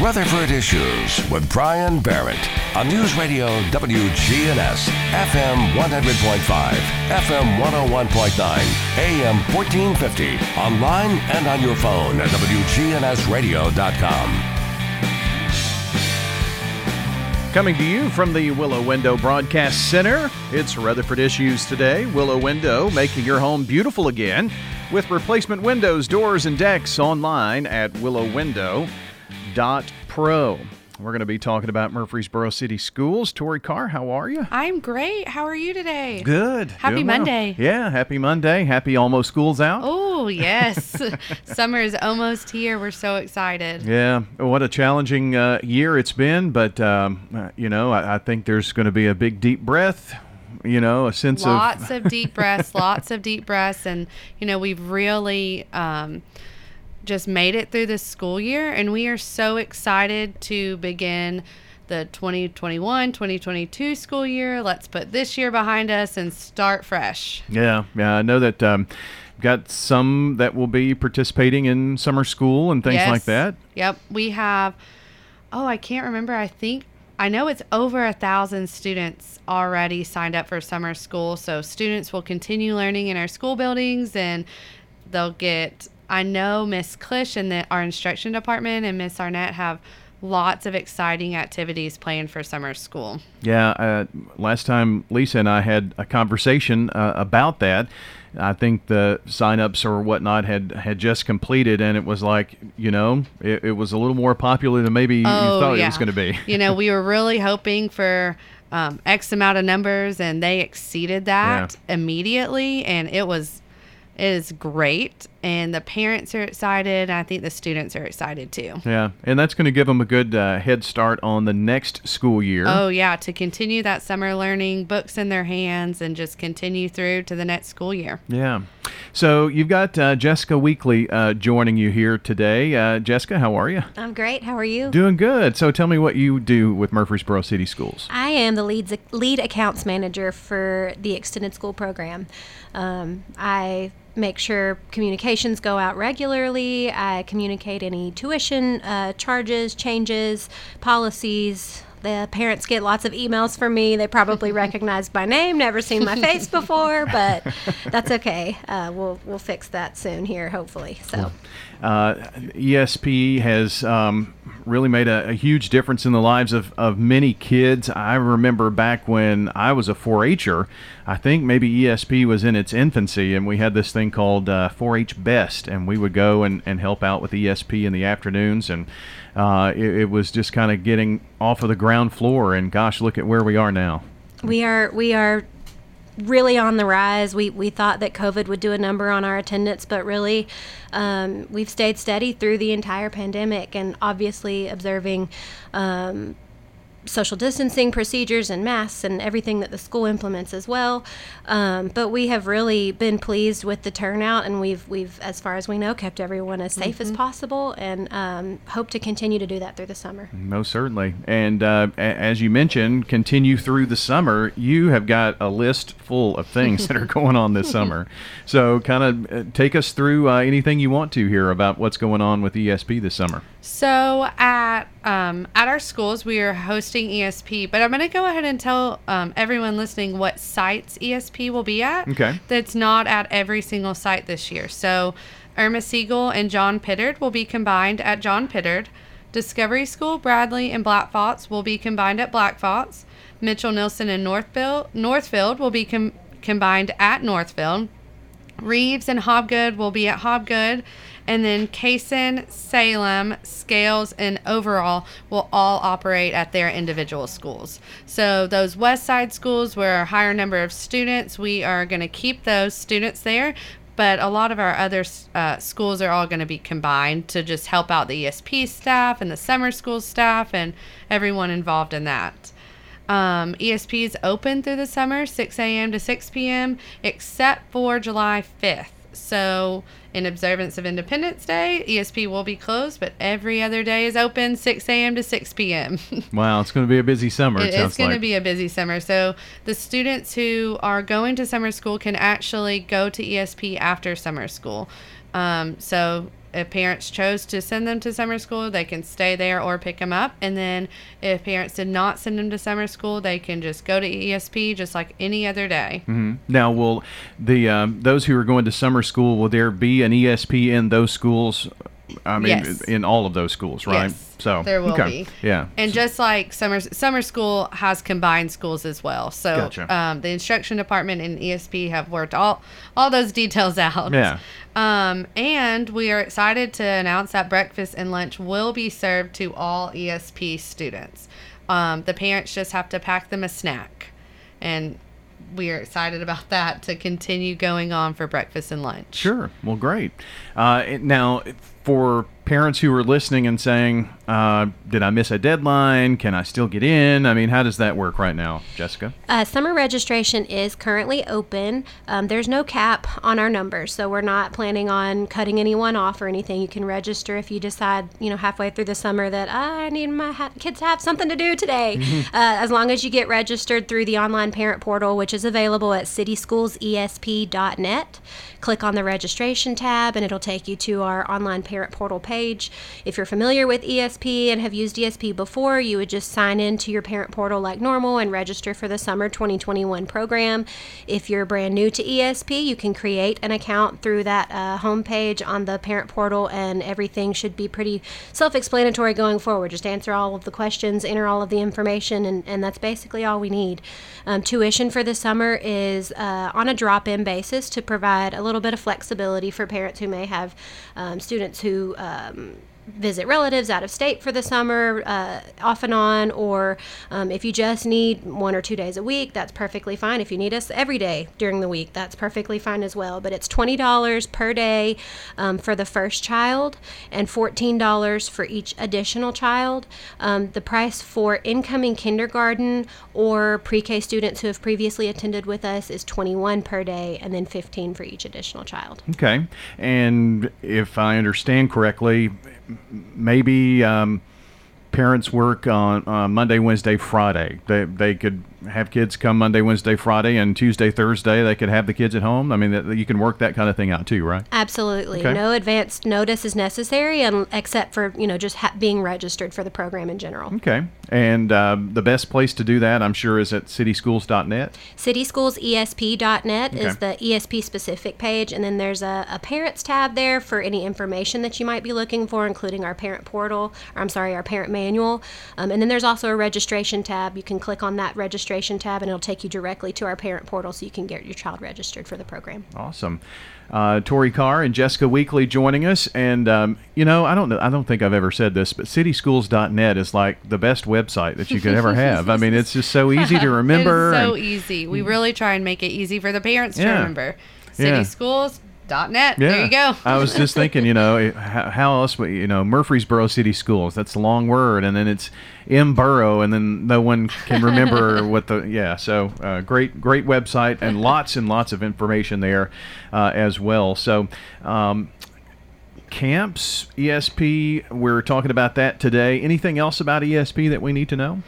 Rutherford Issues with Brian Barrett on News Radio WGNS, FM 100.5, FM 101.9, AM 1450, online and on your phone at WGNSradio.com. Coming to you from the Willow Window Broadcast Center, it's Rutherford Issues today. Willow Window making your home beautiful again with replacement windows, doors, and decks online at willowwindow.pro. We're going to be talking about Murfreesboro City Schools. Tori Carr, how are you? I'm great. How are you today? Good. Happy Doing well. Monday. Yeah, happy Monday. Happy almost school's out. Oh, yes. Summer is almost here. We're so excited. Yeah, what a challenging uh, year it's been, but um, uh, you know, I, I think there's going to be a big deep breath. You know, a sense Lots of lots of deep breaths, lots of deep breaths. And, you know, we've really um, just made it through this school year. And we are so excited to begin the 2021 2022 school year. Let's put this year behind us and start fresh. Yeah, yeah. I know that um, got some that will be participating in summer school and things Yes. like that. Yep. We have, oh, I can't remember. I think, I know it's over a thousand students already signed up for summer school. So students will continue learning in our school buildings and they'll get, I know Miss Clish and the, our instruction department and Miss Arnett have lots of exciting activities planned for summer school. Yeah, uh, last time Lisa and I had a conversation uh, about that. I think the signups or whatnot had had just completed, and it was like you know it, it was a little more popular than maybe you thought it was going to be. you know, we were really hoping for um, X amount of numbers, and they exceeded that immediately, and it was is great, and the parents are excited. And I think the students are excited too. Yeah, and that's going to give them a good uh, head start on the next school year. Oh yeah, to continue that summer learning, books in their hands, and just continue through to the next school year. Yeah. So you've got uh, Jessica Weekly uh, joining you here today. Uh, Jessica, how are you? I'm great. How are you? Doing good. So tell me what you do with Murfreesboro City Schools. I am the lead lead accounts manager for the extended school program. Um, I make sure communications go out regularly. I communicate any tuition uh, charges, changes, policies. The parents get lots of emails from me. They probably recognize my name, never seen my face before, but that's okay. Uh, we'll we'll fix that soon here, hopefully. So. Uh, ESP has um, really made a, a huge difference in the lives of, of many kids. I remember back when I was a 4-H'er, I think maybe ESP was in its infancy, and we had this thing called uh, 4-H Best, and we would go and, and help out with ESP in the afternoons, and uh, it, it was just kind of getting off of the ground floor. And gosh, look at where we are now. We are we are really on the rise. We we thought that COVID would do a number on our attendance, but really, um, we've stayed steady through the entire pandemic, and obviously observing. Um, social distancing procedures and masks and everything that the school implements as well. Um, but we have really been pleased with the turnout, and we've we've, as far as we know, kept everyone as safe as possible, and um, hope to continue to do that through the summer. Most certainly. And uh, a- as you mentioned, continue through the summer. You have got a list full of things that are going on this summer. So, kind of uh, take us through uh, anything you want to here about what's going on with ESP this summer. So at um, at our schools, we are hosting ESP, but I'm going to go ahead and tell um, everyone listening what sites ESP will be at. Okay. That's not at every single site this year. So Erma Siegel and John Pittard will be combined at John Pittard. Discovery School, Bradley, and Black Fox will be combined at Black Fox. Mitchell Neilson and Northfield, Northfield will be com- combined at Northfield. Reeves and Hobgood will be at Hobgood, and then Cason, Salem, Scales, and Overall will all operate at their individual schools. So those West Side schools where a higher number of students, we are going to keep those students there. But a lot of our other uh, schools are all going to be combined to just help out the ESP staff and the summer school staff and everyone involved in that. Um, ESP is open through the summer, 6 a.m. to 6 p.m., except for July 5th. So, in observance of Independence Day, ESP will be closed, but every other day is open, 6 a.m. to 6 p.m. Wow, it's going to be a busy summer. It, It sounds going like. to be a busy summer. So the students who are going to summer school can actually go to ESP after summer school. Um, so if parents chose to send them to summer school, they can stay there or pick them up. And then if parents did not send them to summer school, they can just go to ESP just like any other day. Mm-hmm. Now, will the um, those who are going to summer school will there be an ESP in those schools? I mean, Yes. in all of those schools, right? Yes, so there will okay. be. Yeah. And just like summer summer school has combined schools as well. So Gotcha. um, the instruction department and ESP have worked all all those details out. Yeah. Um, and we are excited to announce that breakfast and lunch will be served to all ESP students. Um, the parents just have to pack them a snack, and we are excited about that to continue going on for breakfast and lunch. Sure. Well, great. Uh, now, for parents who are listening and saying, uh, "Did I miss a deadline? Can I still get in?" I mean, how does that work right now, Jessica? Uh, summer registration is currently open. Um, there's no cap on our numbers, so we're not planning on cutting anyone off or anything. You can register if you decide, you know, halfway through the summer that "Ah, I need my ha- kids to have something to do today. Uh, as long as you get registered through the online parent portal, which is available at cityschoolsesp.net. Click on the registration tab, and it'll take you to our online parent portal page. If you're familiar with ESP and have used ESP before, you would just sign in to your parent portal like normal and register for the summer 2021 program. If you're brand new to ESP, you can create an account through that uh, homepage on the parent portal, and everything should be pretty self explanatory going forward. Just answer all of the questions, enter all of the information, and, and that's basically all we need. Um, tuition for the summer is uh, on a drop in basis to provide a little bit of flexibility for parents who may have um, students who um, visit relatives out of state for the summer uh, off and on, or um, if you just need one or two days a week, that's perfectly fine. If you need us every day during the week, that's perfectly fine as well. But it's $20 per day um, for the first child and $14 for each additional child. Um, the price for incoming kindergarten or pre-K students who have previously attended with us is 21 per day and then 15 for each additional child. Okay. And if I understand correctly, maybe um, parents work on uh, Monday, Wednesday, Friday. They, they could have kids come Monday, Wednesday, Friday, and Tuesday, Thursday, they could have the kids at home. I mean, that, you can work that kind of thing out too, right? Absolutely. Okay. No advanced notice is necessary, and except for you know just ha- being registered for the program in general. Okay. And um, the best place to do that, I'm sure, is at cityschools.net. CitySchoolsESP.net is the ESP specific page, and then there's a, a parents tab there for any information that you might be looking for, including our parent portal, or I'm sorry, our parent manual. Um, and then there's also a registration tab. You can click on that registration tab, and it'll take you directly to our parent portal, so you can get your child registered for the program. Awesome. Uh, Tori Carr and Jessica Weekly joining us, and um, you know, I don't know, I don't think I've ever said this, but cityschools.net is like the best website that you could ever have. I mean, it's just so easy to remember. It is so and- easy. We really try and make it easy for the parents to remember. City Yeah. Remember. Yeah. There you go. I was just thinking, you know, how, how else would you know Murfreesboro City Schools? That's a long word, and then it's M Borough, and then no one can remember what the yeah. So uh, great, great website, and lots and lots of information there uh, as well. So. Um, Camps, ESP, we're talking about that today. Anything else about ESP that we need to know?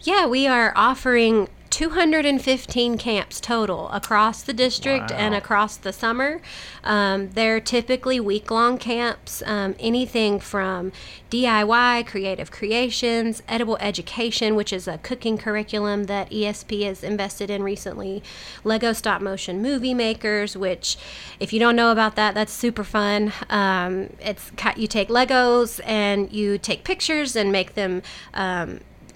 Yeah, we are offering 215 camps total across the district and across the summer. Um, they're typically week long camps, um, anything from DIY, creative creations, edible education, which is a cooking curriculum that ESP has invested in recently, Lego stop motion movie makers, which, if you don't know about that, that's super fun. Um, it's you take Legos and you take pictures and make them.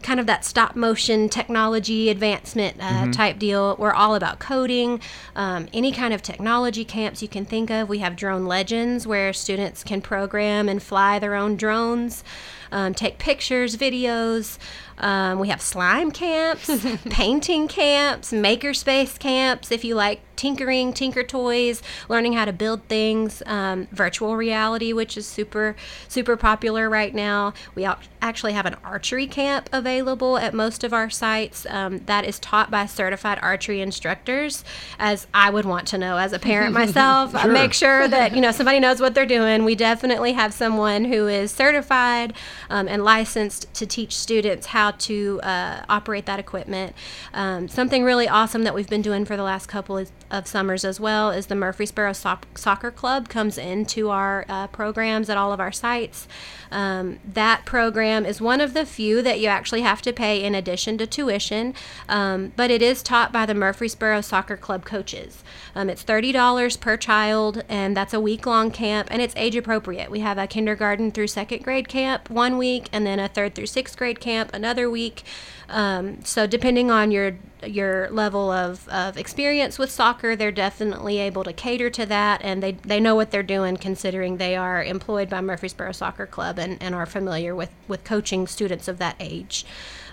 Kind of that stop motion technology advancement uh, type deal. We're all about coding, um, any kind of technology camps you can think of. We have Drone Legends where students can program and fly their own drones, um, take pictures, videos. Um, we have slime camps, painting camps, makerspace camps. If you like tinkering, tinker toys, learning how to build things, um, virtual reality, which is super, super popular right now. We actually have an archery camp available at most of our sites um, that is taught by certified archery instructors, as I would want to know as a parent myself. Sure. Make sure that you know somebody knows what they're doing. We definitely have someone who is certified um, and licensed to teach students how to uh, operate that equipment. Um, something really awesome that we've been doing for the last couple is, of summers as well is the Murfreesboro Soc- Soccer Club comes into our uh, programs at all of our sites. Um, that program is one of the few that you actually have to pay in addition to tuition, um, but it is taught by the Murfreesboro Soccer Club coaches. Um, it's $30 per child, and that's a week long camp, and it's age appropriate. We have a kindergarten through second grade camp one week, and then a third through sixth grade camp another week. Um, so depending on your your level of, of experience with soccer, they're definitely able to cater to that, and they, they know what they're doing considering they are employed by Murfreesboro Soccer Club and, and are familiar with, with coaching students of that age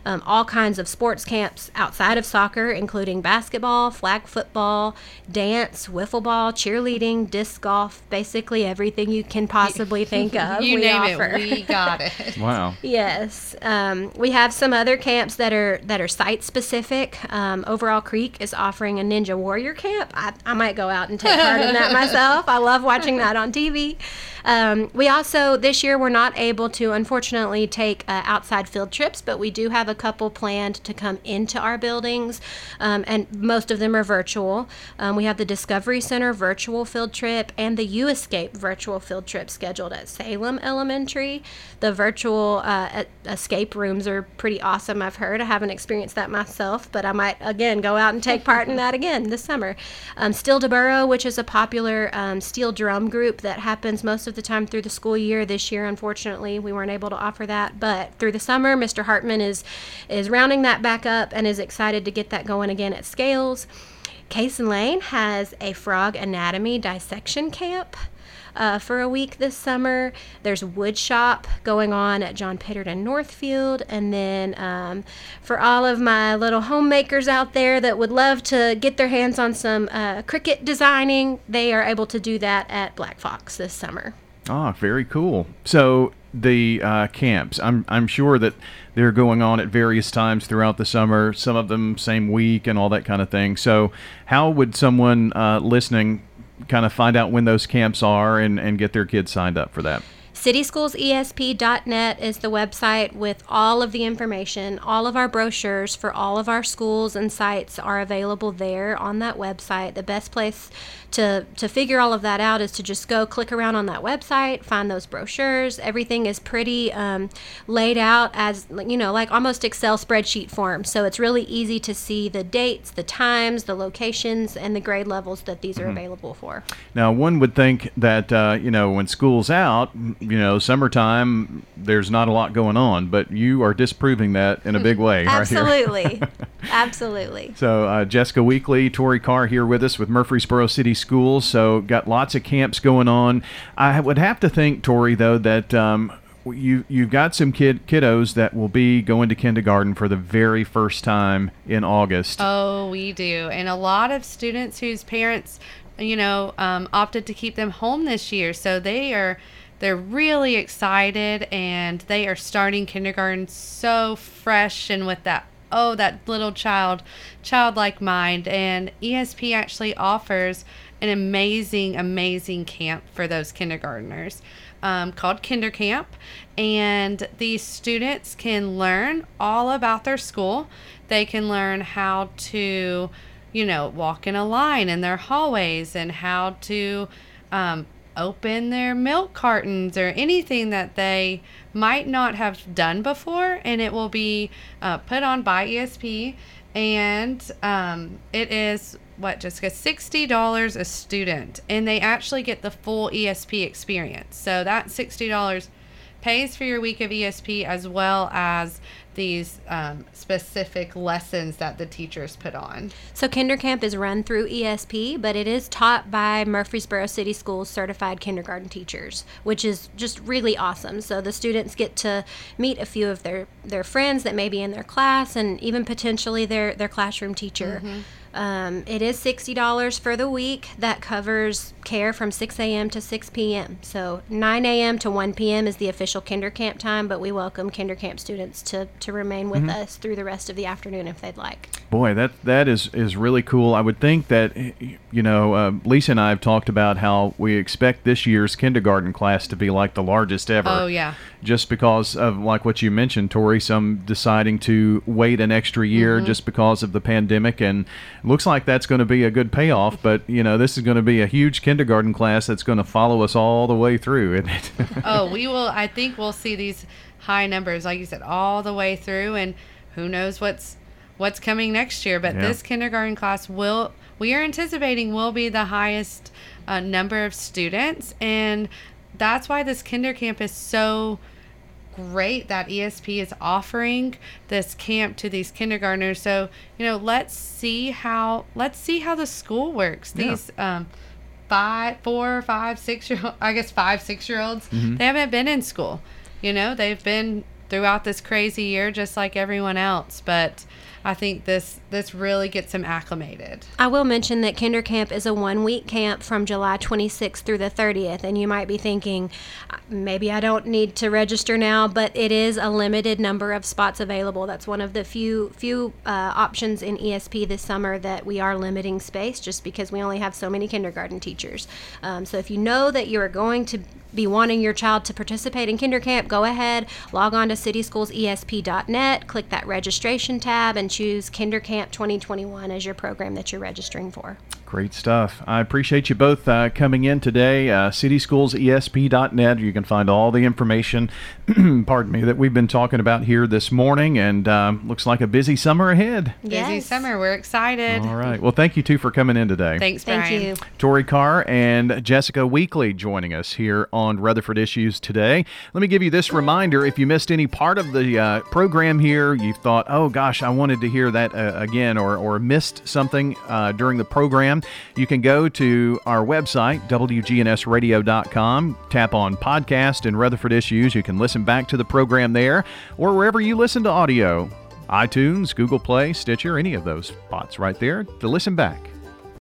um, all kinds of sports camps outside of soccer, including basketball, flag football, dance, wiffle ball, cheerleading, disc golf, basically everything you can possibly think of. you we name offer. it, we got it. Wow. Yes, um, we have some other camps that are that are site specific. Um, Overall Creek is offering a Ninja Warrior camp. I, I might go out and take part in that myself. I love watching that on TV. Um, we also this year we're not able to unfortunately take uh, outside field trips, but we do have a couple planned to come into our buildings, um, and most of them are virtual. Um, we have the Discovery Center virtual field trip and the U Escape virtual field trip scheduled at Salem Elementary. The virtual uh, escape rooms are pretty awesome. I've heard. I haven't experienced that myself, but I might again go out and take part in that again this summer. Um, Steel to Burrow, which is a popular um, steel drum group that happens most of the time through the school year. This year, unfortunately, we weren't able to offer that, but through the summer, Mr. Hartman is is rounding that back up and is excited to get that going again at Scales. Cason Lane has a frog anatomy dissection camp. Uh, for a week this summer. There's wood shop going on at John Pittard and Northfield. And then um, for all of my little homemakers out there that would love to get their hands on some uh, Cricut designing, they are able to do that at Black Fox this summer. Ah, very cool. So the uh, camps, I'm I'm sure that they're going on at various times throughout the summer. Some of them same week and all that kind of thing. So how would someone uh, listening kind of find out when those camps are and and get their kids signed up for that? CitySchoolsESP.net is the website with all of the information. All of our brochures for all of our schools and sites are available there on that website. The best place to, to figure all of that out is to just go click around on that website, find those brochures. Everything is pretty um, laid out as, you know, like almost Excel spreadsheet form. So it's really easy to see the dates, the times, the locations, and the grade levels that these are Mm-hmm. available for. Now, one would think that uh, you know when school's out, you know, summertime, there's not a lot going on, but you are disproving that in a big way right here. Absolutely. Absolutely. So uh, Jessica Weekly, Tori Carr here with us with Murfreesboro City Schools. So got lots of camps going on. I would have to think, Tori, though, that um, you you've got some kid kiddos that will be going to kindergarten for the very first time in August. Oh, we do. And a lot of students whose parents, you know, um, opted to keep them home this year. So they are. They're really excited and they are starting kindergarten so fresh and with that oh that little child childlike mind and ESP actually offers an amazing amazing camp for those kindergartners um, called Kinder Camp, and these students can learn all about their school. They can learn how to, you know, walk in a line in their hallways and how to um, open their milk cartons or anything that they might not have done before, and it will be uh, put on by ESP. And um, it is what Jessica sixty dollars a student, and they actually get the full ESP experience. So that sixty dollars pays for your week of ESP as well as these um, specific lessons that the teachers put on. So Kinder Camp is run through ESP, but it is taught by Murfreesboro City Schools certified kindergarten teachers, which is just really awesome. So the students get to meet a few of their, their friends that may be in their class and even potentially their, their classroom teacher. Um, it is $60 for the week. That covers care from 6 a.m. to 6 p.m. So 9 a.m. to 1 p.m. is the official Kinder Camp time, but we welcome Kinder Camp students to, to to remain with us through the rest of the afternoon if they'd like. Boy, that that is is really cool. I would think that you know uh, Lisa and I have talked about how we expect this year's kindergarten class to be like the largest ever. Oh, yeah. Just because of like what you mentioned, Tori, some deciding to wait an extra year just because of the pandemic, and looks like that's going to be a good payoff. But you know, this is going to be a huge kindergarten class that's going to follow us all the way through, isn't it? oh, we will. I think we'll see these high numbers, like you said, all the way through, and who knows what's what's coming next year. But Yeah. this kindergarten class will, we are anticipating, will be the highest uh, number of students, and that's why this kinder camp is so great that ESP is offering this camp to these kindergartners. So you know, let's see how let's see how the school works. Yeah. These um, five, four, five, six year I guess five, six year olds. Mm-hmm. They haven't been in school. You know, they've been throughout this crazy year just like everyone else. But I think this this really gets them acclimated. I will mention that Kinder Camp is a one week camp from July 26th through the 30th. And you might be thinking, "Uh, maybe I don't need to register now, but it is a limited number of spots available. That's one of the few few uh, options in ESP this summer that we are limiting space just because we only have so many kindergarten teachers. Um, so if you know that you are going to be wanting your child to participate in Kinder Camp, go ahead, log on to cityschoolsesp.net, click that registration tab, and choose Kinder Camp 2021 as your program that you're registering for. Great stuff. I appreciate you both uh, coming in today. Uh, cityschoolsesp.net. You can find all the information, pardon me, that we've been talking about here this morning, and um, looks like a busy summer ahead. Busy summer. We're excited. All right. Well, thank you two for coming in today. Thanks, Thank Brian. you. Tori Carr and Jessica Weekly joining us here on Rutherford Issues today. Let me give you this reminder if you missed any part of the uh, program here, you thought, oh gosh, I wanted to hear that uh, again, or, or missed something uh, during the program, you can go to our website, WGNSradio.com, tap on podcast and Rutherford Issues. You can listen back to the program there or wherever you listen to audio iTunes, Google Play, Stitcher, any of those spots right there to listen back.